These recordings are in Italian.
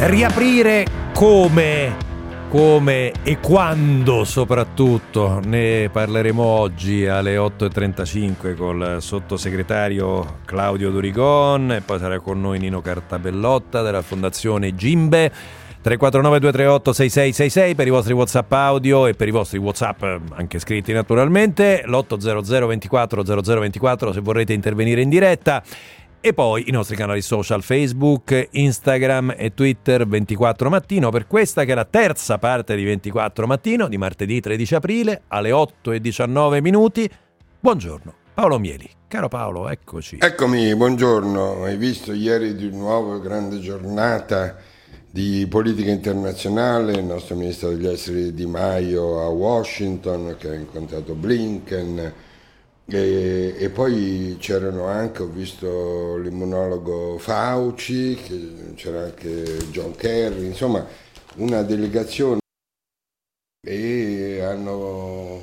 riaprire come, come e quando soprattutto. Ne parleremo oggi alle 8.35 col sottosegretario Claudio Durigon e poi sarà con noi Nino Cartabellotta della Fondazione Gimbe. 349 238 6666 per i vostri whatsapp audio e per i vostri whatsapp anche scritti naturalmente l'800 24 0024 se vorrete intervenire in diretta e poi i nostri canali social Facebook, Instagram e Twitter 24 mattino per questa che è la terza parte di 24 mattino di martedì 13 aprile alle 8 e 19 minuti. Buongiorno, Paolo Mieli. Caro Paolo, eccoci. Eccomi, buongiorno. Hai visto ieri di nuovo grande giornata di politica internazionale, il nostro ministro degli esteri Di Maio a Washington che ha incontrato Blinken e, e, poi c'erano anche, ho visto l'immunologo Fauci, c'era anche John Kerry, insomma una delegazione. E hanno,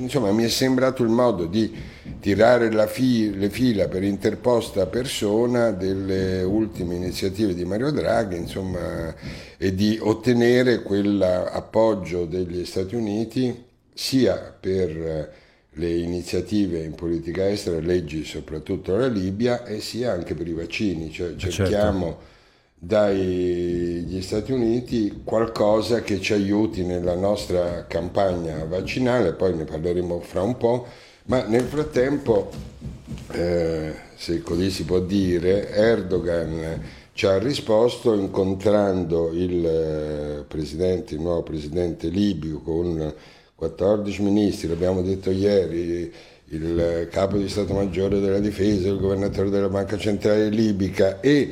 insomma mi è sembrato il modo di tirare fi, le fila per interposta persona delle ultime iniziative di Mario Draghi insomma, e di ottenere quell'appoggio degli Stati Uniti sia per le iniziative in politica estera, leggi soprattutto la Libia e sia anche per i vaccini, cioè eh, certo. cerchiamo certo. dagli Stati Uniti qualcosa che ci aiuti nella nostra campagna vaccinale, poi ne parleremo fra un po', ma nel frattempo, eh, se così si può dire, Erdogan ci ha risposto incontrando il, eh, presidente, il nuovo presidente libio con 14 ministri, l'abbiamo detto ieri, il capo di Stato Maggiore della Difesa, il governatore della Banca Centrale Libica e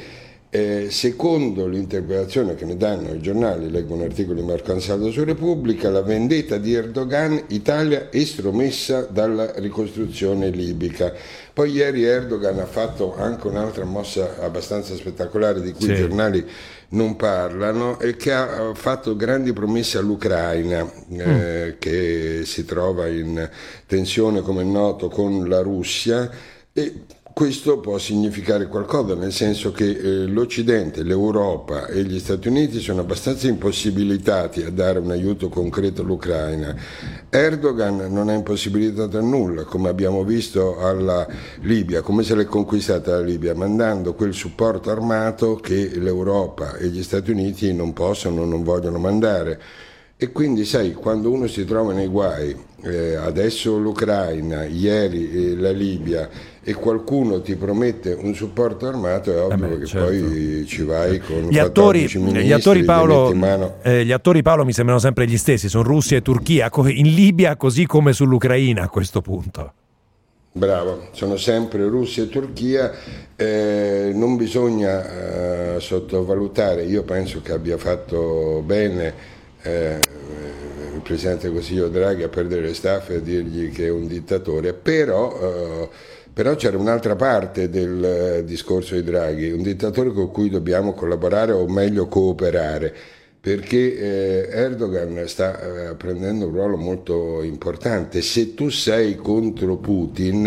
eh, secondo l'interpretazione che ne danno i giornali, leggo un articolo di Marco Ansaldo su Repubblica, la vendetta di Erdogan, Italia estromessa dalla ricostruzione libica. Poi ieri Erdogan ha fatto anche un'altra mossa abbastanza spettacolare di cui sì. i giornali non parlano e che ha fatto grandi promesse all'Ucraina mm. eh, che si trova in tensione come è noto con la Russia e questo può significare qualcosa, nel senso che eh, l'Occidente, l'Europa e gli Stati Uniti sono abbastanza impossibilitati a dare un aiuto concreto all'Ucraina. Erdogan non è impossibilitato a nulla, come abbiamo visto alla Libia, come se l'è conquistata la Libia, mandando quel supporto armato che l'Europa e gli Stati Uniti non possono, non vogliono mandare. E quindi, sai, quando uno si trova nei guai, eh, adesso l'Ucraina, ieri eh, la Libia, e qualcuno ti promette un supporto armato, è ovvio eh beh, che certo. poi ci vai con gli attori, gli attori, Paolo, eh, gli attori Paolo mi sembrano sempre gli stessi, sono Russia e Turchia, in Libia così come sull'Ucraina a questo punto. Bravo, sono sempre Russia e Turchia, eh, non bisogna eh, sottovalutare, io penso che abbia fatto bene eh, il Presidente del Consiglio Draghi a perdere le staffe e a dirgli che è un dittatore, però eh, però c'era un'altra parte del eh, discorso di Draghi, un dittatore con cui dobbiamo collaborare o meglio cooperare, perché eh, Erdogan sta eh, prendendo un ruolo molto importante. Se tu sei contro Putin,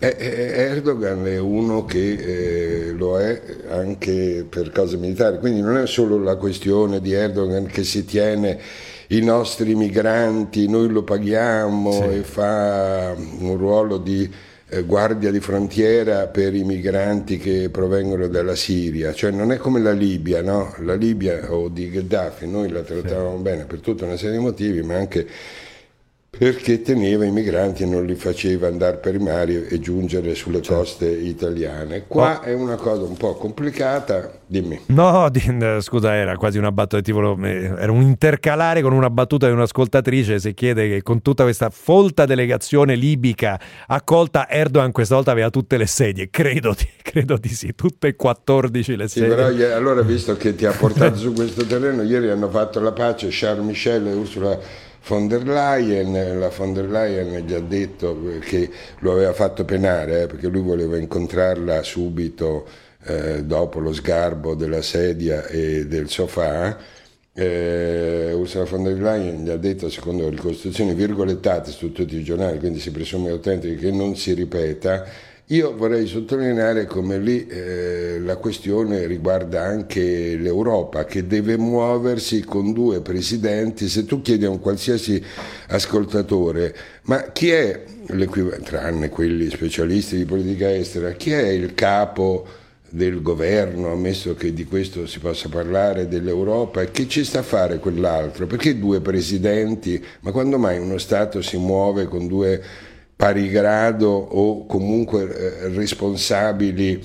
eh, Erdogan è uno che lo è anche per cose militari, quindi non è solo la questione di Erdogan che si tiene i nostri migranti, noi lo paghiamo sì. e fa un ruolo di guardia di frontiera per i migranti che provengono dalla Siria, cioè non è come la Libia, no? La Libia o di Gheddafi, noi la trattavamo sì. bene per tutta una serie di motivi, ma anche perché teneva i migranti e non li faceva andare per i mari e giungere sulle certo. coste italiane. Qua oh. è una cosa un po' complicata, dimmi. No, scusa, era quasi una battuta, tipo, eh, era un intercalare con una battuta di un'ascoltatrice, si chiede che con tutta questa folta delegazione libica accolta, Erdogan questa volta aveva tutte le sedie, credo di, credo di sì, tutte e 14 le sedie. Sì, però allora visto che ti ha portato su questo terreno, ieri hanno fatto la pace Charles Michel e Ursula von der Leyen, la von der Leyen gli ha detto che lo aveva fatto penare eh, perché lui voleva incontrarla subito eh, dopo lo sgarbo della sedia e del sofà. Eh, Ursula von der Leyen gli ha detto, secondo le ricostruzioni virgolettate su tutti i giornali, quindi si presume autentiche, che non si ripeta Io vorrei sottolineare come lì eh, la questione riguarda anche l'Europa che deve muoversi con due presidenti. Se tu chiedi a un qualsiasi ascoltatore, ma chi è l'equivalente, tranne quelli specialisti di politica estera, chi è il capo del governo, ammesso che di questo si possa parlare, dell'Europa, e che ci sta a fare quell'altro? Perché due presidenti? Ma quando mai uno Stato si muove con due pari grado o comunque eh, responsabili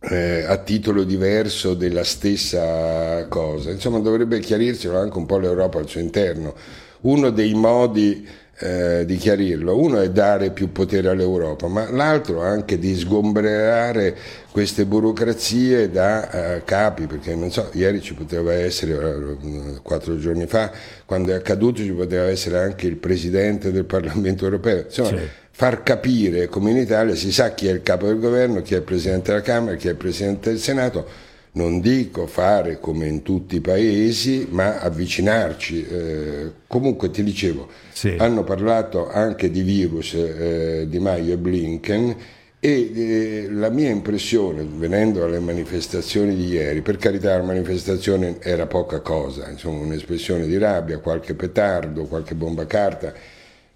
eh, a titolo diverso della stessa cosa. Insomma, dovrebbe chiarirselo anche un po' l'Europa al suo interno. Uno dei modi eh, di chiarirlo. Uno è dare più potere all'Europa, ma l'altro anche di sgombrare queste burocrazie da eh, capi, perché non so, ieri ci poteva essere, eh, quattro giorni fa, quando è accaduto ci poteva essere anche il Presidente del Parlamento europeo. Insomma, sì. far capire come in Italia si sa chi è il capo del governo, chi è il Presidente della Camera, chi è il Presidente del Senato non dico fare come in tutti i paesi, ma avvicinarci. Eh, comunque ti dicevo, sì. hanno parlato anche di virus eh, Di Maio e Blinken e eh, la mia impressione, venendo alle manifestazioni di ieri, per carità la manifestazione era poca cosa, insomma un'espressione di rabbia, qualche petardo, qualche bomba carta,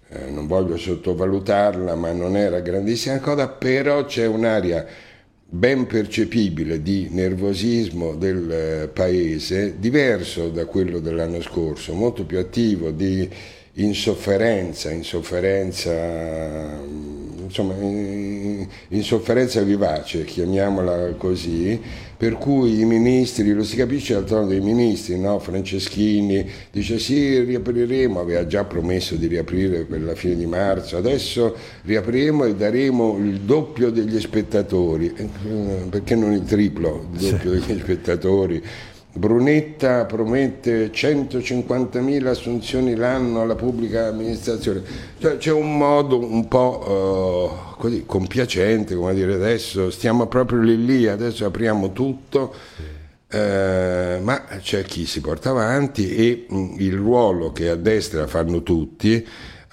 eh, non voglio sottovalutarla, ma non era grandissima cosa, però c'è un'aria ben percepibile di nervosismo del eh, paese, diverso da quello dell'anno scorso, molto più attivo di insofferenza, insofferenza, insomma, insofferenza vivace, chiamiamola così, per cui i ministri, lo si capisce dal tono dei ministri, no? Franceschini dice sì, riapriremo, aveva già promesso di riaprire per la fine di marzo, adesso riapriremo e daremo il doppio degli spettatori, eh, perché non il triplo, il doppio sì. degli spettatori? Brunetta promette 150.000 assunzioni l'anno alla pubblica amministrazione. Cioè, c'è un modo un po' uh, così compiacente, come dire adesso stiamo proprio lì lì, adesso apriamo tutto, uh, ma c'è chi si porta avanti e mh, mm, il ruolo che a destra fanno tutti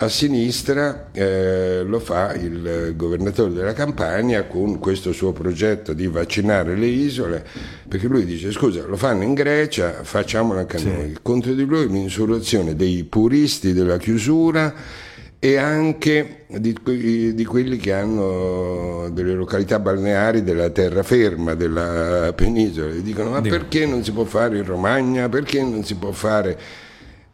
a sinistra eh, lo fa il governatore della Campania con questo suo progetto di vaccinare le isole, perché lui dice scusa, lo fanno in Grecia, facciamolo anche a sì. noi. Contro di lui l'insurrezione dei puristi della chiusura e anche di, di, quelli che hanno delle località balneari della terraferma della penisola e dicono ma perché non si può fare in Romagna, perché non si può fare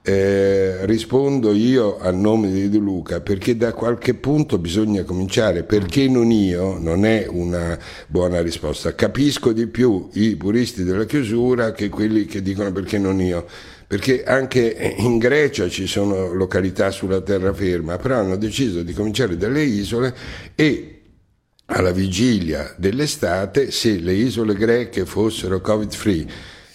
eh, rispondo io a nome di De Luca perché da qualche punto bisogna cominciare, perché non io non è una buona risposta. Capisco di più i puristi della chiusura che quelli che dicono perché non io. Perché anche in Grecia ci sono località sulla terraferma, però hanno deciso di cominciare dalle isole e alla vigilia dell'estate, se le isole greche fossero covid free,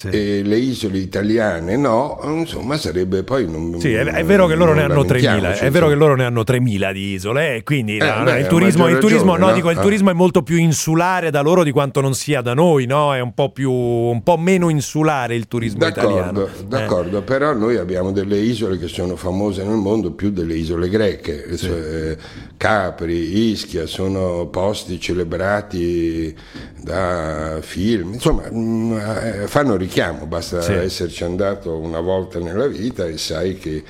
sì. e le isole italiane no, insomma sarebbe poi... Non, sì, è, è vero che loro ne hanno 3.000, è vero che loro ne hanno 3.000 di isole e quindi eh, no, beh, il turismo, il turismo, ragione, no, dico, il ah. turismo è molto più insulare da loro di quanto non sia da noi, no? È un po', più, un po' meno insulare il turismo d'accordo, italiano. D'accordo, eh. però noi abbiamo delle isole che sono famose nel mondo più delle isole greche, sì. cioè, Capri, Ischia, sono posti celebrati da film, insomma mm, eh, fanno richiamo, basta sì. esserci andato una volta nella vita e sai che,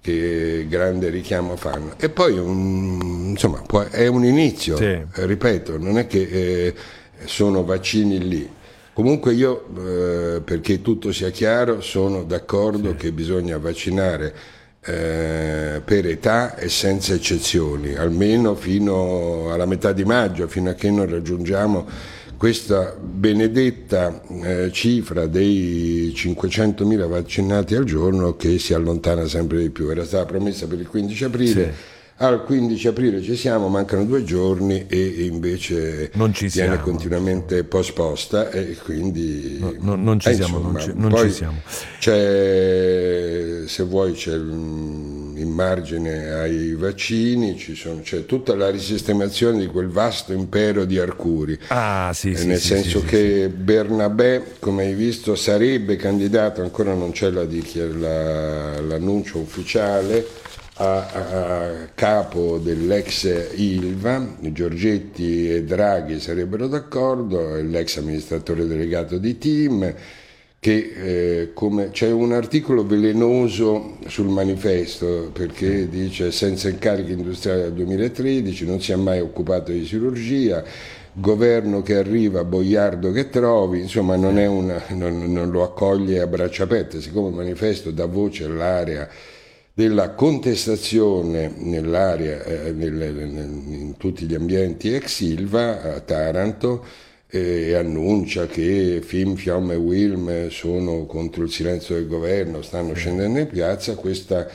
che grande richiamo fanno. E poi un, insomma è un inizio, sì. ripeto, non è che eh, sono vaccini lì. Comunque io, eh, perché tutto sia chiaro, sono d'accordo sì. che bisogna vaccinare eh, per età e senza eccezioni, almeno fino alla metà di maggio, fino a che non raggiungiamo questa benedetta eh, cifra dei 500.000 vaccinati al giorno che si allontana sempre di più. Era stata promessa per il 15 aprile. Sì al 15 aprile ci siamo, mancano due giorni e invece non ci viene siamo. continuamente posposta e quindi... No, no, non ci eh, siamo, insomma, non, ci, non ci siamo. C'è, se vuoi c'è in margine ai vaccini, sono, c'è tutta la risistemazione di quel vasto impero di Arcuri. Ah, sì, eh, sì, nel sì, senso che Bernabé, come hai visto, sarebbe candidato, ancora non c'è la, la, l'annuncio ufficiale, a, a, capo dell'ex Ilva, Giorgetti e Draghi sarebbero d'accordo, l'ex amministratore delegato di Team, che eh, come, c'è un articolo velenoso sul manifesto perché dice senza incarichi industriali dal 2013 non si è mai occupato di chirurgia, governo che arriva, boiardo che trovi, insomma non, una, non, non lo accoglie a braccia aperte, siccome il manifesto dà voce all'area della contestazione nell'area, eh, nel, in tutti gli ambienti ex Silva a Taranto, e annuncia che Fim, Fiamme e Wilm sono contro il silenzio del governo, stanno scendendo in piazza, questa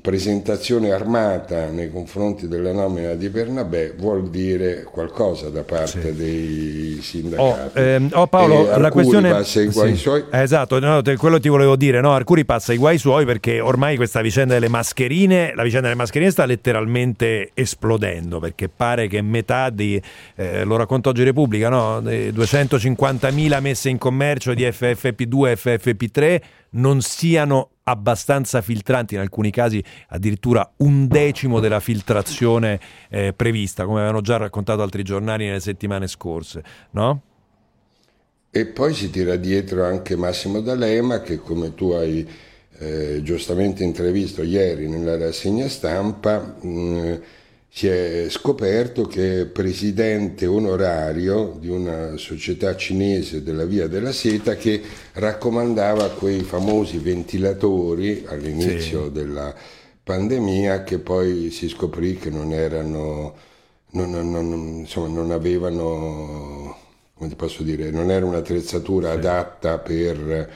presentazione armata nei confronti della nomina di Bernabé vuol dire qualcosa da parte sì. dei sindacati. Oh, ehm, oh Paolo, la questione passa i guai sì. suoi. Esatto, no, quello ti volevo dire, no? Arcuri passa i guai suoi perché ormai questa vicenda delle mascherine, la vicenda delle mascherine sta letteralmente esplodendo perché pare che metà di eh, lo racconto oggi Repubblica, no? 250.000 messe in commercio di FFP2 e FFP3 non siano abbastanza filtranti, in alcuni casi addirittura un decimo della filtrazione eh, prevista, come avevano già raccontato altri giornali nelle settimane scorse, no? E poi si tira dietro anche Massimo D'Alema che come tu hai eh, giustamente intravisto ieri nella rassegna stampa mh, mm, si è scoperto che è presidente onorario di una società cinese della Via della Seta che raccomandava quei famosi ventilatori all'inizio sì. della pandemia che poi si scoprì che non erano, non, non, insomma, non avevano, come ti posso dire, non era un'attrezzatura sì. adatta per,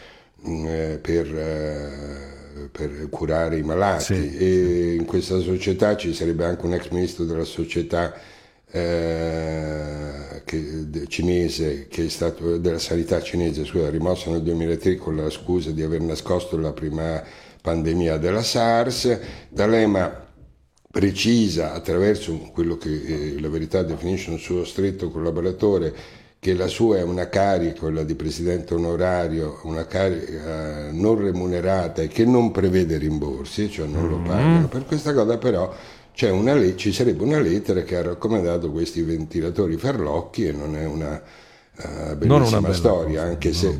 mm, eh, per eh, per curare i malati sì, e sì. in questa società ci sarebbe anche un ex ministro della società eh, che, cinese che è stato della sanità cinese scusa, rimosso nel 2003 con la scusa di aver nascosto la prima pandemia della SARS D'Alema precisa attraverso quello che eh, la verità definisce un suo stretto collaboratore che la sua è una carica, quella di presidente onorario, una carica non remunerata e che non prevede rimborsi, cioè non lo mm-hmm. pagano. Per questa cosa però le- ci sarebbe una lettera che ha raccomandato questi ventilatori farlocchi e non è una uh, bellissima una storia, cosa, anche se...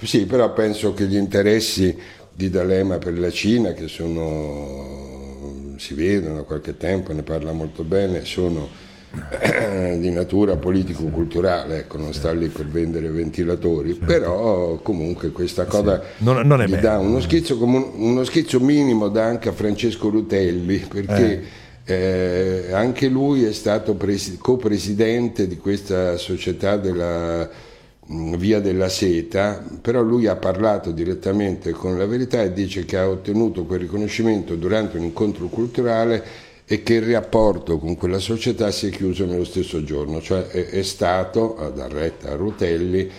Sì, però penso che gli interessi di D'Alema per la Cina, che sono, si vedono da qualche tempo, ne parla molto bene, sono di natura politico-culturale, ecco, non sta lì per vendere ventilatori, però comunque questa cosa sì. non, non gli dà uno schizzo, uno schizzo, minimo dà anche a Francesco Rutelli, perché eh. Eh, anche lui è stato presi- co-presidente di questa società della mh, Via della Seta, però lui ha parlato direttamente con la verità e dice che ha ottenuto quel riconoscimento durante un incontro culturale e che il rapporto con quella società si è chiuso nello stesso giorno, cioè è, è stato, a dar retta a Rutelli,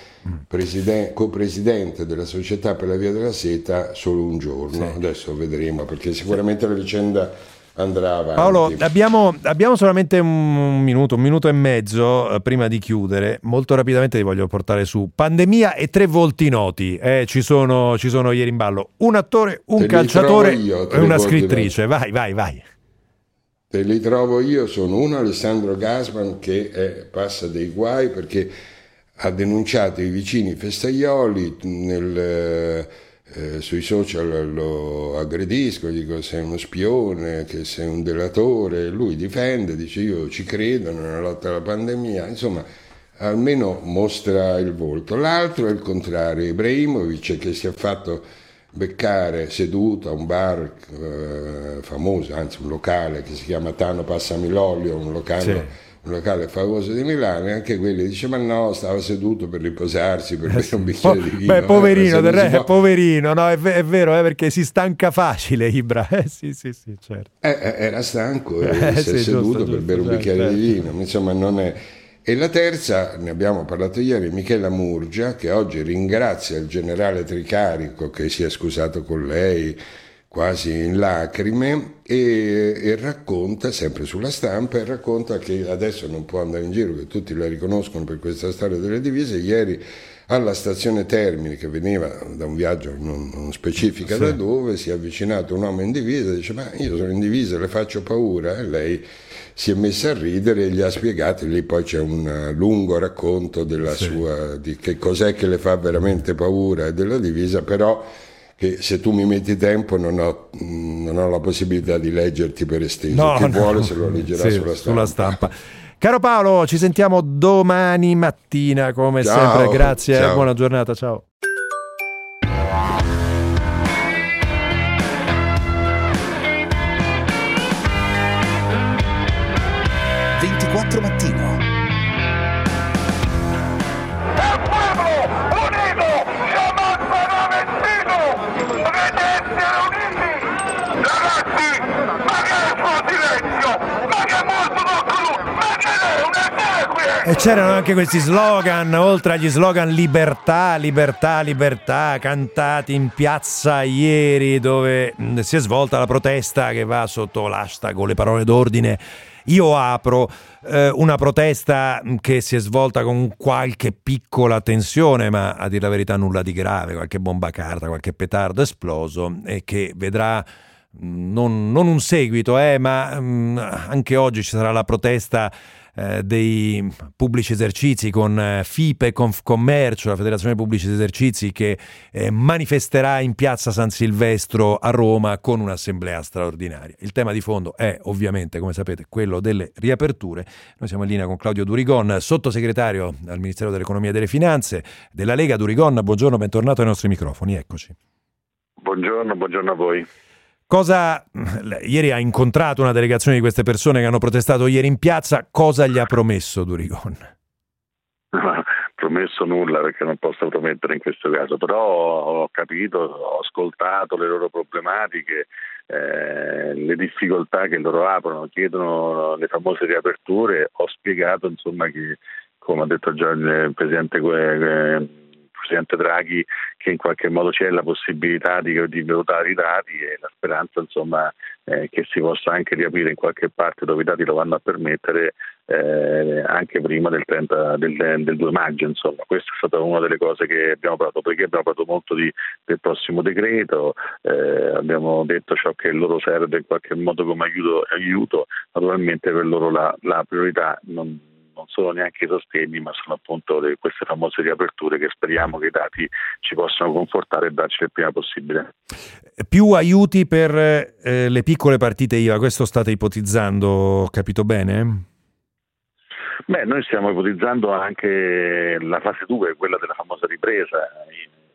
President, co-presidente della società per la via della seta solo un giorno. Sì. Adesso vedremo perché sicuramente la vicenda andrà avanti. Paolo, abbiamo, abbiamo solamente un minuto, un minuto e mezzo eh, prima di chiudere. Molto rapidamente ti voglio portare su pandemia e tre volti noti. Eh, ci, sono, ci sono ieri in ballo un attore, un te calciatore io, e una scrittrice. Vai, vai, vai. Te li trovo io, sono uno Alessandro Gasman che è, passa dei guai perché ha denunciato i vicini festaioli nel, eh, sui social lo aggredisco, dico sei uno spione, che sei un delatore, lui difende, dice io ci credo nella lotta alla pandemia, insomma almeno mostra il volto. L'altro è il contrario, Ibrahimovic che si è fatto beccare seduto a un bar eh, famoso, anzi un locale che si chiama Tano Passami l'olio, un locale, sì. un locale famoso di Milano, e anche quelli dice ma no, stava seduto per riposarsi, per bere un bicchiere di vino. Beh, poverino, eh, del re, può... poverino, no, è, è, vero, eh, perché si stanca facile Ibra, eh, sì, sì, sì, certo. Eh, eh era stanco eh, si è seduto giusto, per bere un bicchiere certo. di vino, insomma non è... E la terza, ne abbiamo parlato ieri, Michela Murgia, che oggi ringrazia il generale Tricarico che si è scusato con lei quasi in lacrime e, e, racconta, sempre sulla stampa, e racconta che adesso non può andare in giro, che tutti la riconoscono per questa storia delle divise. Ieri alla stazione Termini che veniva da un viaggio non, non specifica sì. da dove, si è avvicinato un uomo in divisa e dice ma io sono in divisa, le faccio paura e lei si è messa a ridere e gli ha spiegato, lì poi c'è un lungo racconto della sì. sua, di che cos'è che le fa veramente paura e della divisa, però che se tu mi metti tempo non ho, non ho la possibilità di leggerti per esteso, no, chi no. vuole se lo leggerà sì, sulla stampa. Sulla stampa. Caro Paolo, ci sentiamo domani mattina come ciao, sempre, grazie, ciao. buona giornata, ciao. C'erano anche questi slogan, oltre agli slogan libertà, libertà, libertà, cantati in piazza ieri dove mm, si è svolta la protesta che va sotto l'hashtag o le parole d'ordine. Io apro eh, una protesta mm, che si è svolta con qualche piccola tensione, ma a dire la verità nulla di grave, qualche bomba carta, qualche petardo esploso e che vedrà mm, non, non un seguito, eh, ma mh, anche oggi ci sarà la protesta eh, dei pubblici esercizi con eh, FIPE Confcommercio, la Federazione Pubblici Esercizi che eh, manifesterà in piazza San Silvestro a Roma con un'assemblea straordinaria. Il tema di fondo è ovviamente, come sapete, quello delle riaperture. Noi siamo in linea con Claudio Durigon, sottosegretario al Ministero dell'Economia e delle Finanze della Lega. Durigon, buongiorno, bentornato ai nostri microfoni, eccoci. Buongiorno, buongiorno a voi. Cosa, ieri ha incontrato una delegazione di queste persone che hanno protestato ieri in piazza, cosa gli ha promesso Durigon? promesso nulla perché non posso promettere in questo caso, però ho capito, ho ascoltato le loro problematiche, eh, le difficoltà che loro aprono, chiedono le famose riaperture, ho spiegato insomma che come ha detto già il Presidente Presidente Draghi che in qualche modo c'è la possibilità di, di valutare i dati e la speranza insomma, eh, che si possa anche riaprire in qualche parte dove i dati lo vanno a permettere eh, anche prima del, 30, del, del 2 maggio. Insomma. Questa è stata una delle cose che abbiamo parlato, perché abbiamo parlato molto di, del prossimo decreto, eh, abbiamo detto ciò che loro serve in qualche modo come aiuto, aiuto. naturalmente per loro la, la priorità non non sono neanche i sostegni, ma sono appunto le, queste famose riaperture che speriamo che i dati ci possano confortare e darci il prima possibile. Più aiuti per eh, le piccole partite IVA, questo state ipotizzando, ho capito bene? Beh, noi stiamo ipotizzando anche la fase 2, quella della famosa ripresa.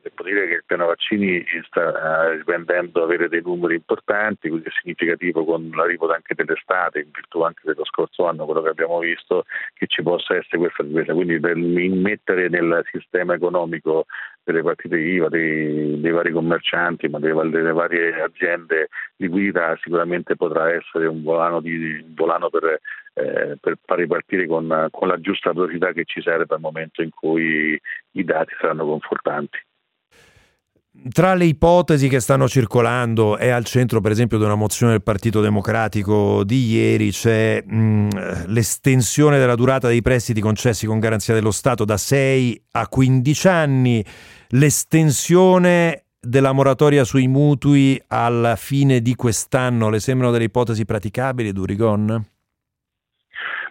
Devo dire che il piano vaccini sta eh, riprendendo ad avere dei numeri importanti, quindi è significativo con l'arrivo anche dell'estate, in virtù anche dello scorso anno, quello che abbiamo visto, che ci possa essere questa ripresa. Quindi per immettere nel sistema economico delle partite IVA, dei, dei vari commercianti, ma delle, delle, varie aziende liquidità sicuramente potrà essere un volano, di, un volano per, eh, per, far ripartire con, con la giusta velocità che ci serve al momento in cui i dati saranno confortanti. Tra le ipotesi che stanno circolando è al centro per esempio di una mozione del Partito Democratico di ieri c'è mh, l'estensione della durata dei prestiti concessi con garanzia dello Stato da 6 a 15 anni, l'estensione della moratoria sui mutui alla fine di quest'anno, le sembrano delle ipotesi praticabili, Durigon?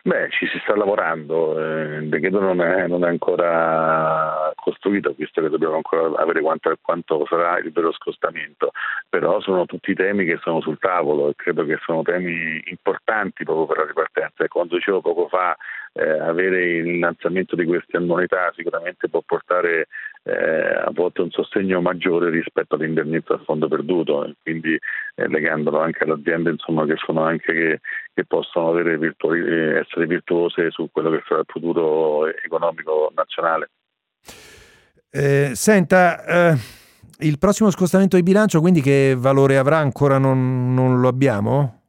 Beh, ci si sta lavorando, eh, il decreto non è, non è, ancora costruito, visto che dobbiamo ancora avere quanto, quanto, sarà il vero scostamento, però sono tutti temi che sono sul tavolo e credo che sono temi importanti proprio per la ripartenza. E quando dicevo poco fa eh, avere il innalzamento di queste annualità sicuramente può portare eh, a volte un sostegno maggiore rispetto all'indennizzo a fondo perduto, quindi eh, legandolo anche alle aziende insomma, che, anche, che, possono virtu- eh, essere virtuose su quello che sarà il futuro economico nazionale. Eh, senta, eh, il prossimo scostamento di bilancio quindi che valore avrà ancora non, non lo abbiamo?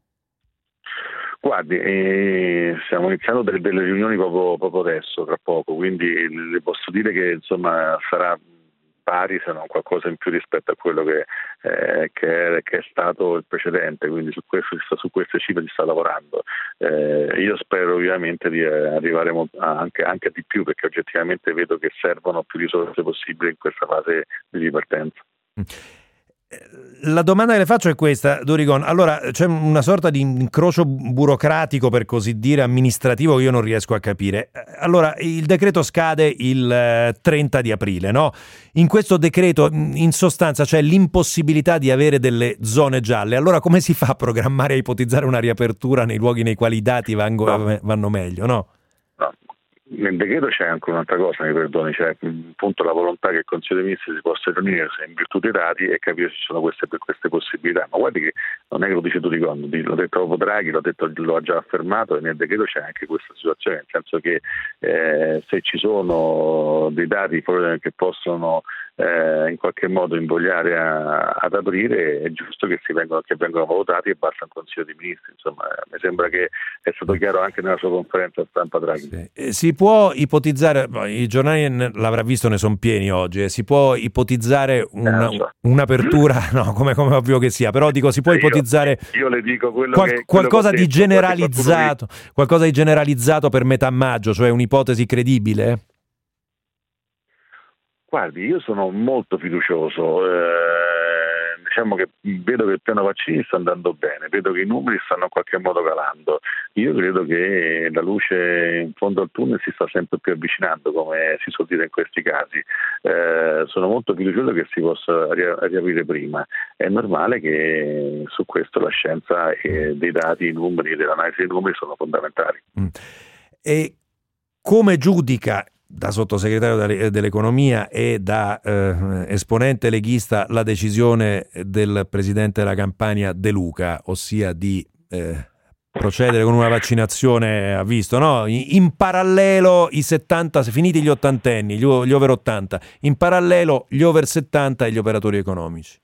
Guardi, eh, stiamo iniziando delle, delle riunioni proprio, proprio, adesso, tra poco, quindi le posso dire che insomma sarà pari se non qualcosa in più rispetto a quello che, eh, che, che che è stato il precedente, quindi su, questo, su queste cifre si sta lavorando. Eh, io spero ovviamente di arrivare anche, anche di più perché oggettivamente vedo che servono più risorse possibili in questa fase di ripartenza. La domanda che le faccio è questa, Dorigon. Allora, c'è una sorta di incrocio burocratico, per così dire, amministrativo che io non riesco a capire. Allora, il decreto scade il 30 eh, di aprile, no? In questo decreto, in sostanza, c'è l'impossibilità di avere delle zone gialle. Allora, come si fa a programmare e ipotizzare una riapertura nei luoghi nei quali i dati vanno, no. vanno meglio, no? Nel decreto c'è anche un'altra cosa, mi perdoni, c'è appunto la volontà che il Consiglio dei Ministri si possa riunire in virtù dei dati e capire se ci sono queste, queste possibilità. Ma guardi che non è che lo dice tutti quanti, l'ho detto proprio Draghi, l'ho detto, lo ha già affermato e nel decreto c'è anche questa situazione, nel senso che eh, se ci sono dei dati che possono eh, in qualche modo invogliare a, ad aprire, è giusto che, vengono, che vengano valutati e basta un Consiglio dei Ministri. Insomma, mi sembra che è stato chiaro anche nella sua conferenza stampa Draghi. Sì. Eh, si può ipotizzare, i giornali l'avrà visto, ne sono pieni oggi, eh, si può ipotizzare una, eh, so. un'apertura, no, come, come, ovvio che sia, però dico si può ipotizzare io, io le dico quello qual, che, qualcosa di generalizzato, qualcosa di generalizzato per metà maggio, cioè un'ipotesi credibile? Guardi, io sono molto fiducioso. Eh, diciamo che vedo che il piano vaccini sta andando bene, vedo che i numeri stanno in qualche modo calando. Io credo che la luce in fondo al tunnel si sta sempre più avvicinando, come si suol dire in questi casi. Eh, sono molto fiducioso che si possa riaprire prima. È normale che su questo la scienza e dei dati, i numeri, dell'analisi dei numeri sono fondamentali. Mm. E come giudica da sottosegretario dell'economia e da eh, esponente leghista la decisione del presidente della Campania De Luca, ossia di eh, procedere con una vaccinazione a visto, no? in parallelo i 70, finiti gli ottantenni, gli over 80, in parallelo gli over 70 e gli operatori economici.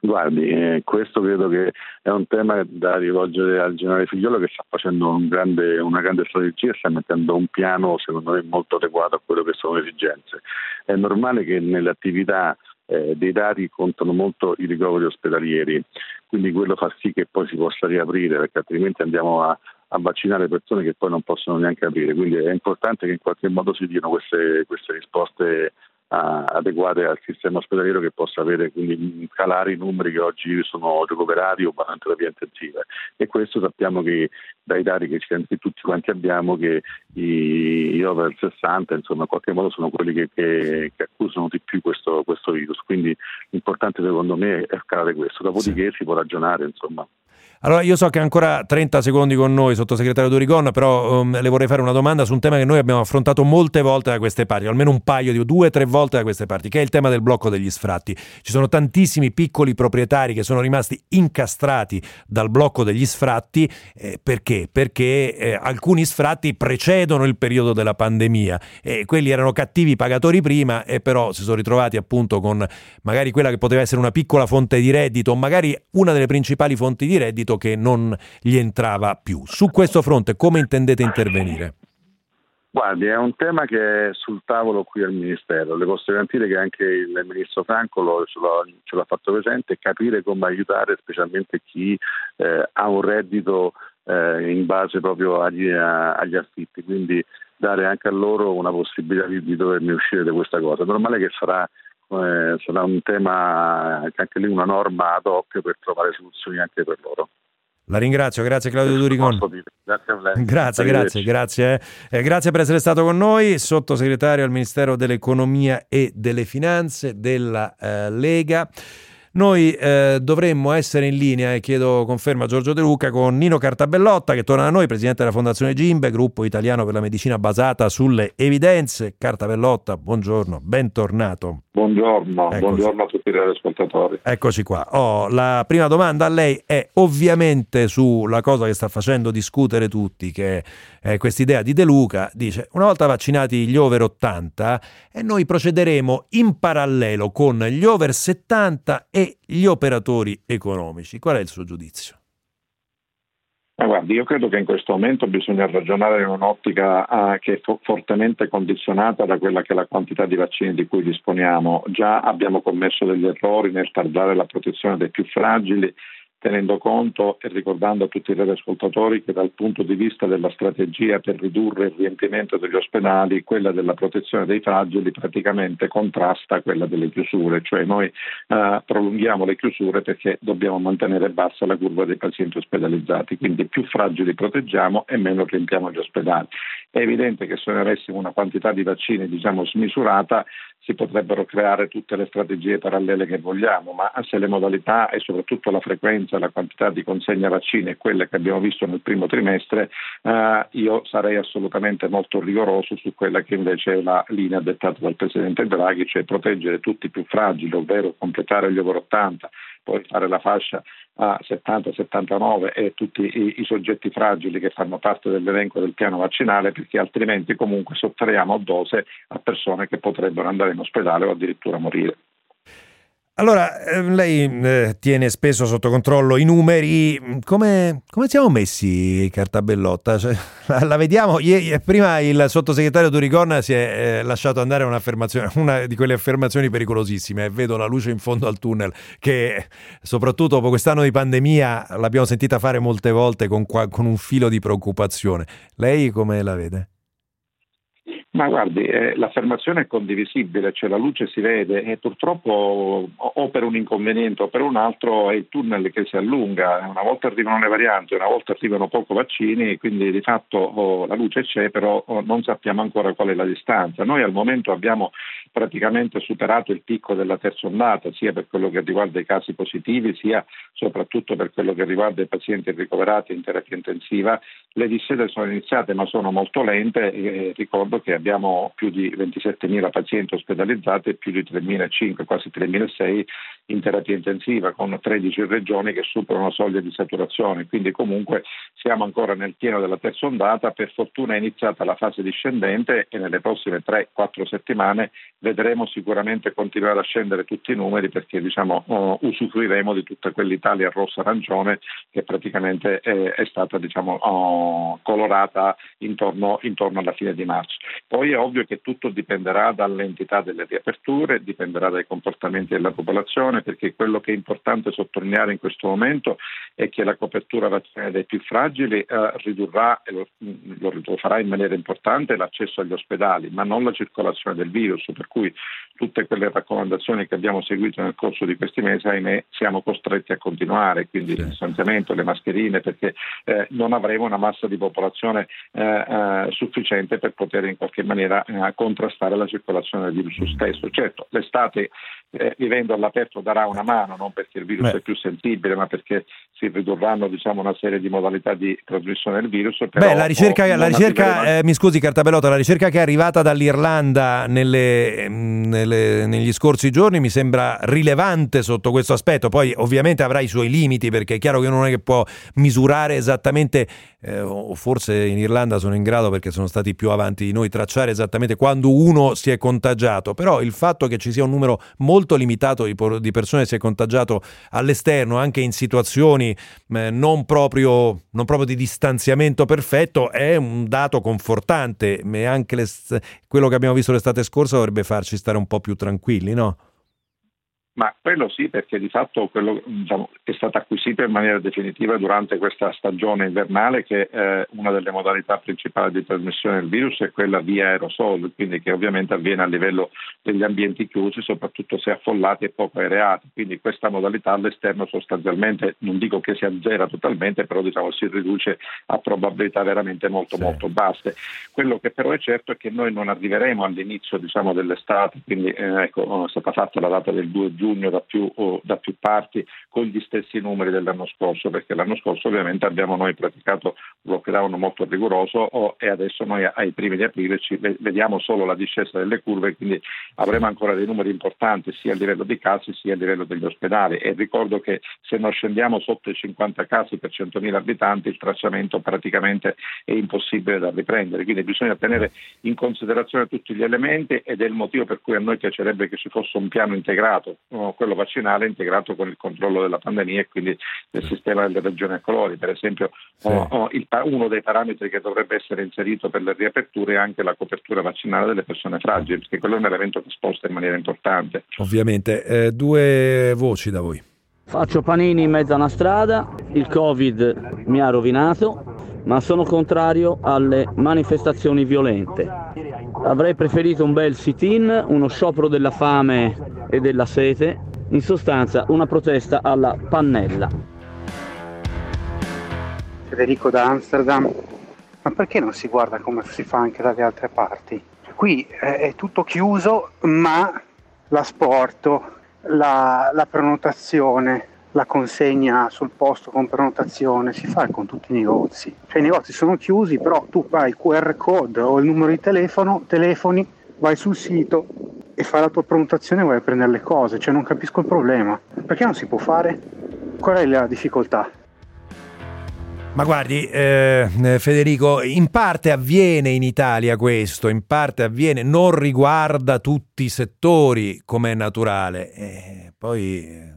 Guardi, eh, questo credo che è un tema da rivolgere al generale Figliolo che sta facendo un grande, una grande strategia e sta mettendo un piano secondo me molto adeguato a quello che sono le esigenze. È normale che nelle attività eh, dei dati contano molto i ricoveri ospedalieri, quindi quello fa sì che poi si possa riaprire perché altrimenti andiamo a, a vaccinare persone che poi non possono neanche aprire, quindi è importante che in qualche modo si diano queste, queste risposte adeguate al sistema ospedaliero che possa avere quindi calare i numeri che oggi sono recuperati o vanno in terapia intensiva. E questo sappiamo che dai dati che tutti quanti abbiamo che i, i over 60 insomma in qualche modo sono quelli che, che, che accusano di più questo, questo, virus. Quindi l'importante secondo me è scalare questo. Dopodiché sì. si può ragionare insomma allora, io so che ancora 30 secondi con noi, sottosegretario Dorigon, però um, le vorrei fare una domanda su un tema che noi abbiamo affrontato molte volte da queste parti, almeno un paio di due o tre volte da queste parti, che è il tema del blocco degli sfratti. Ci sono tantissimi piccoli proprietari che sono rimasti incastrati dal blocco degli sfratti, eh, perché? Perché eh, alcuni sfratti precedono il periodo della pandemia e quelli erano cattivi pagatori prima e però si sono ritrovati appunto con magari quella che poteva essere una piccola fonte di reddito, magari una delle principali fonti di reddito reddito che non gli entrava più. Su questo fronte come intendete intervenire? Guardi, è un tema che è sul tavolo qui al Ministero. Le posso garantire che anche il Ministro Franco lo, ce, l'ha, ce, l'ha, fatto presente capire come aiutare specialmente chi eh, ha un reddito eh, in base proprio agli, a, agli, affitti. Quindi dare anche a loro una possibilità di, di doverne uscire da questa cosa. Normale che sarà eh, sarà un tema, anche lì una norma ad hoc per trovare soluzioni anche per loro. La ringrazio, grazie Claudio Duricon. Grazie a lei. Grazie, grazie, grazie. Eh. grazie per essere stato con noi, sottosegretario al Ministero dell'Economia e delle Finanze della eh, Lega. Noi eh, dovremmo essere in linea, e chiedo conferma a Giorgio De Luca, con Nino Cartabellotta che torna da noi, presidente della Fondazione Gimbe, gruppo italiano per la medicina basata sulle evidenze. Cartabellotta, buongiorno, bentornato. Buongiorno, buongiorno a tutti gli ascoltatori. Eccoci qua. Oh, la prima domanda a lei è ovviamente sulla cosa che sta facendo discutere tutti, che è questa idea di De Luca. Dice, una volta vaccinati gli over 80, e noi procederemo in parallelo con gli over 70 e gli operatori economici. Qual è il suo giudizio? Ma guardi, io credo che in questo momento bisogna ragionare in un'ottica uh, che è fo- fortemente condizionata da quella che è la quantità di vaccini di cui disponiamo. Già abbiamo commesso degli errori nel tardare la protezione dei più fragili tenendo conto e ricordando a tutti i radioascoltatori che dal punto di vista della strategia per ridurre il riempimento degli ospedali, quella della protezione dei fragili praticamente contrasta quella delle chiusure, cioè noi eh, prolunghiamo le chiusure perché dobbiamo mantenere bassa la curva dei pazienti ospedalizzati, quindi più fragili proteggiamo e meno riempiamo gli ospedali. È evidente che se noi avessimo una quantità di vaccini diciamo smisurata si potrebbero creare tutte le strategie parallele che vogliamo, ma se le modalità e soprattutto la frequenza, la quantità di consegna vaccini è quella che abbiamo visto nel primo trimestre, eh, io sarei assolutamente molto rigoroso su quella che invece è la linea dettata dal Presidente Draghi, cioè proteggere tutti i più fragili, ovvero completare gli over 80, poi fare la fascia a 70-79 e tutti i, i, soggetti fragili che fanno parte dell'elenco del piano vaccinale perché altrimenti comunque sottraiamo dose a persone che potrebbero andare in ospedale o addirittura morire. Allora, eh, lei eh, tiene spesso sotto controllo i numeri, come, come siamo messi Cartabellotta? Cioè, la, la, vediamo, Ieri, prima il sottosegretario Durigon si è eh, lasciato andare un'affermazione, una di quelle affermazioni pericolosissime, e vedo la luce in fondo al tunnel, che soprattutto dopo quest'anno di pandemia l'abbiamo sentita fare molte volte con, con un filo di preoccupazione. Lei come la vede? Ma guardi, eh, l'affermazione è condivisibile, cioè la luce si vede e purtroppo o per un inconveniente o per un altro è il tunnel che si allunga, una volta arrivano le varianti, una volta arrivano poco vaccini, quindi di fatto oh, la luce c'è, però oh, non sappiamo ancora qual è la distanza. Noi al momento abbiamo praticamente superato il picco della terza ondata, sia per quello che riguarda i casi positivi, sia soprattutto per quello che riguarda i pazienti ricoverati in terapia intensiva. Le discese sono iniziate ma sono molto lente e ricordo che abbiamo più di 27.000 pazienti ospedalizzati e più di 3.500, quasi 3.600 in terapia intensiva, con 13 regioni che superano la soglia di saturazione. Quindi comunque siamo ancora nel pieno della terza ondata, per fortuna è iniziata la fase discendente e nelle prossime 3-4 settimane vedremo sicuramente continuare a scendere tutti i numeri perché diciamo, uh, usufruiremo di tutta quell'Italia rossa-arancione che praticamente è, è stata diciamo, uh, colorata intorno, intorno alla fine di marzo. Poi è ovvio che tutto dipenderà dall'entità delle riaperture, dipenderà dai comportamenti della popolazione, perché quello che è importante sottolineare in questo momento è che la copertura vaccinale dei più fragili eh, ridurrà, e lo, lo, lo farà in maniera importante, l'accesso agli ospedali, ma non la circolazione del virus, per cui tutte quelle raccomandazioni che abbiamo seguito nel corso di questi mesi, ahimè, siamo costretti a continuare, quindi il distanziamento, le mascherine, perché eh, non avremo una massa di popolazione eh, eh sufficiente per poter in qualche maniera eh, contrastare la circolazione del virus mm. stesso. Certo, l'estate eh, vivendo all'aperto darà una mano, non perché il virus Beh. è più sensibile, ma perché si ridurranno diciamo, una serie di modalità di trasmissione del virus. Beh, la ricerca, la ricerca eh, mi scusi Cartabellota, la ricerca che è arrivata dall'Irlanda nelle, nelle, negli scorsi giorni mi sembra rilevante sotto questo aspetto, poi ovviamente avrà i suoi limiti perché è chiaro che non è che può misurare esattamente, eh, o forse in Irlanda sono in grado perché sono stati più avanti di noi, tracciare esattamente quando uno si è contagiato, però il fatto che ci sia un numero molto limitato di, persone si è contagiato all'esterno, anche in situazioni eh, non, proprio, non, proprio, di distanziamento perfetto, è un dato confortante e anche quello che abbiamo visto l'estate scorsa dovrebbe farci stare un po' più tranquilli, no? Ma quello sì, perché di fatto quello, diciamo, è stato acquisito in maniera definitiva durante questa stagione invernale che eh, una delle modalità principali di trasmissione del virus è quella via aerosol, quindi che ovviamente avviene a livello degli ambienti chiusi, soprattutto se affollati e poco aereati. Quindi questa modalità all'esterno sostanzialmente, non dico che si azzera totalmente, però diciamo, si riduce a probabilità veramente molto sì. molto basse. Quello che però è certo è che noi non arriveremo all'inizio diciamo, dell'estate, quindi eh, ecco, è stata fatta la data del 2 giugno giugno da più, da più, parti con gli stessi numeri dell'anno scorso, perché l'anno scorso ovviamente abbiamo noi praticato un lockdown molto rigoroso e adesso noi ai primi di aprile vediamo solo la discesa delle curve, quindi avremo ancora dei numeri importanti sia a livello di casi sia a livello degli ospedali. E ricordo che se non scendiamo sotto i 50 casi per 100.000 abitanti il tracciamento praticamente è impossibile da riprendere, quindi bisogna tenere in considerazione tutti gli elementi ed è il motivo per cui a noi piacerebbe che ci fosse un piano integrato quello vaccinale integrato con il controllo della pandemia e quindi del sistema delle regioni a colori. Per esempio, sì. oh, oh, il, uno dei parametri che dovrebbe essere inserito per le riaperture è anche la copertura vaccinale delle persone fragili, perché quello è un elemento che sposta in maniera importante. Ovviamente. Eh, due voci da voi. Faccio panini in mezzo a una strada, il Covid mi ha rovinato, ma sono contrario alle manifestazioni violente. Avrei preferito un bel sit-in, uno sciopero della fame e della sete, in sostanza una protesta alla pannella. Federico da Amsterdam, ma perché non si guarda come si fa anche dalle altre parti? Qui è tutto chiuso, ma l'asporto, la, la prenotazione, la consegna sul posto con prenotazione si fa con tutti i negozi. Cioè i negozi sono chiusi, però tu fai il QR code o il numero di telefono, telefoni, vai sul sito e fai la tua prenotazione e vai a prendere le cose. Cioè non capisco il problema. Perché non si può fare? Qual è la difficoltà? Ma guardi, eh, Federico, in parte avviene in Italia questo, in parte avviene, non riguarda tutti i settori come è naturale. Eh, poi eh,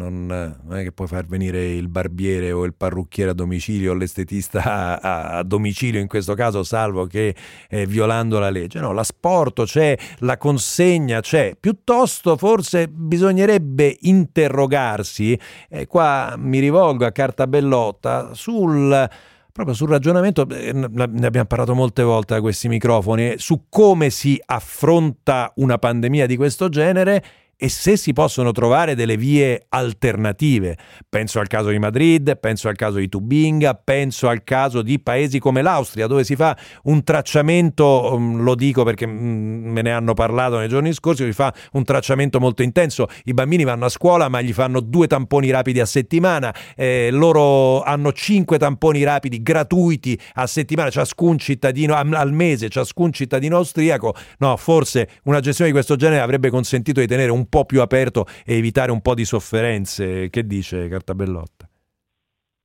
non, non, è che puoi far venire il barbiere o il parrucchiere a domicilio o l'estetista a, a, domicilio in questo caso, salvo che eh, violando la legge. No, l'asporto c'è, la consegna c'è. Piuttosto forse bisognerebbe interrogarsi, e qua mi rivolgo a Carta Bellotta, sul proprio sul ragionamento, eh, ne abbiamo parlato molte volte da questi microfoni, su come si affronta una pandemia di questo genere e se si possono trovare delle vie alternative. Penso al caso di Madrid, penso al caso di Tubinga, penso al caso di paesi come l'Austria, dove si fa un tracciamento, mm, lo dico perché mm, me ne hanno parlato nei giorni scorsi, si fa un tracciamento molto intenso. I bambini vanno a scuola, ma gli fanno due tamponi rapidi a settimana, eh, loro hanno cinque tamponi rapidi gratuiti a settimana, ciascun cittadino al mese, ciascun cittadino austriaco. No, forse una gestione di questo genere avrebbe consentito di tenere un po' più aperto e evitare un po' di sofferenze. Che dice Cartabellotta?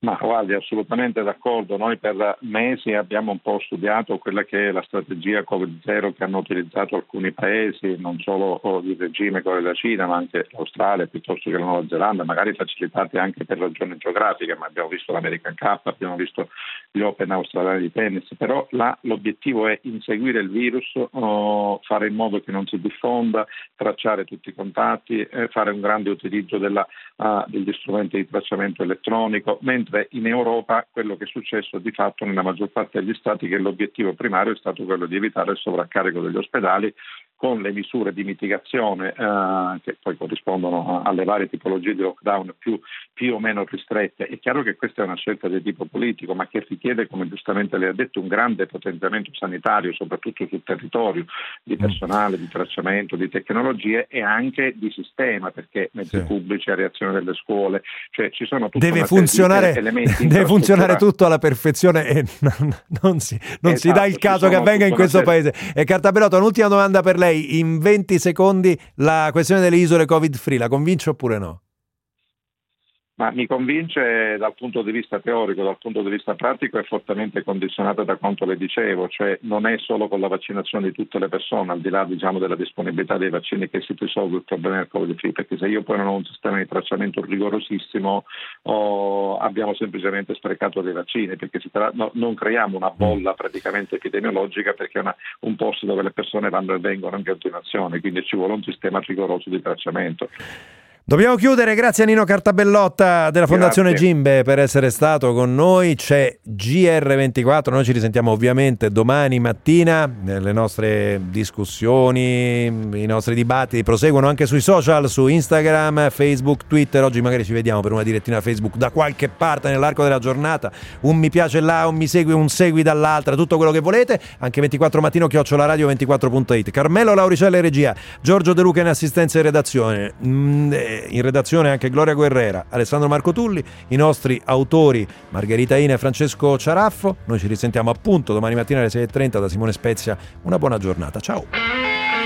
Ma guardi, assolutamente d'accordo. Noi per mesi abbiamo un po' studiato quella che è la strategia Covid-0 che hanno utilizzato alcuni paesi, non solo il regime come la Cina, ma anche l'Australia piuttosto che la Nuova Zelanda, magari facilitate anche per ragioni geografiche, ma abbiamo visto l'American Cup, abbiamo visto gli Open australiani di tennis, però là l'obiettivo è inseguire il virus, oh, fare in modo che non si diffonda, tracciare tutti i contatti, eh, fare un grande utilizzo della, uh, degli strumenti di tracciamento elettronico, mentre mentre in Europa quello che è successo di fatto nella maggior parte degli stati che l'obiettivo primario è stato quello di evitare il sovraccarico degli ospedali con le misure di mitigazione eh, che poi corrispondono alle varie tipologie di lockdown più, più, o meno ristrette. È chiaro che questa è una scelta di tipo politico, ma che richiede, come giustamente lei ha detto, un grande potenziamento sanitario, soprattutto sul territorio, di mm. personale, di tracciamento, di tecnologie e anche di sistema, perché mezzi sì. pubblici, a reazione delle scuole, cioè ci sono tutti deve funzionare, deve funzionare tutto alla perfezione e non, non, si, non esatto, si, dà il caso che avvenga in questo paese. E Cartabellotto, un'ultima domanda per lei lei in 20 secondi la questione delle isole covid free, la convince oppure no? Ma mi convince dal punto di vista teorico, dal punto di vista pratico è fortemente condizionata da quanto le dicevo, cioè non è solo con la vaccinazione di tutte le persone, al di là diciamo, della disponibilità dei vaccini che si risolve il problema del Covid free, perché se io poi non ho un sistema di tracciamento rigorosissimo oh, abbiamo semplicemente sprecato dei vaccini, perché tra... no, non creiamo una bolla praticamente epidemiologica perché è una, un posto dove le persone vanno e vengono in continuazione, quindi ci vuole un sistema rigoroso di tracciamento. Dobbiamo chiudere, grazie a Nino Cartabellotta della Fondazione grazie. Gimbe per essere stato con noi. C'è GR24, noi ci risentiamo ovviamente domani mattina. Le nostre discussioni, i nostri dibattiti proseguono anche sui social, su Instagram, Facebook, Twitter. Oggi magari ci vediamo per una direttina Facebook da qualche parte nell'arco della giornata. Un mi piace là, un mi segui, un segui dall'altra, tutto quello che volete. Anche 24 mattino chiocciola radio 24.it. Carmelo Lauricella in regia, Giorgio De Luca in assistenza e redazione. Mm, in redazione anche Gloria Guerrera, Alessandro Marco Tulli, i nostri autori Margherita Ina e Francesco Ciaraffo. Noi ci risentiamo appunto domani mattina alle 6.30 da Simone Spezia. Una buona giornata. Ciao!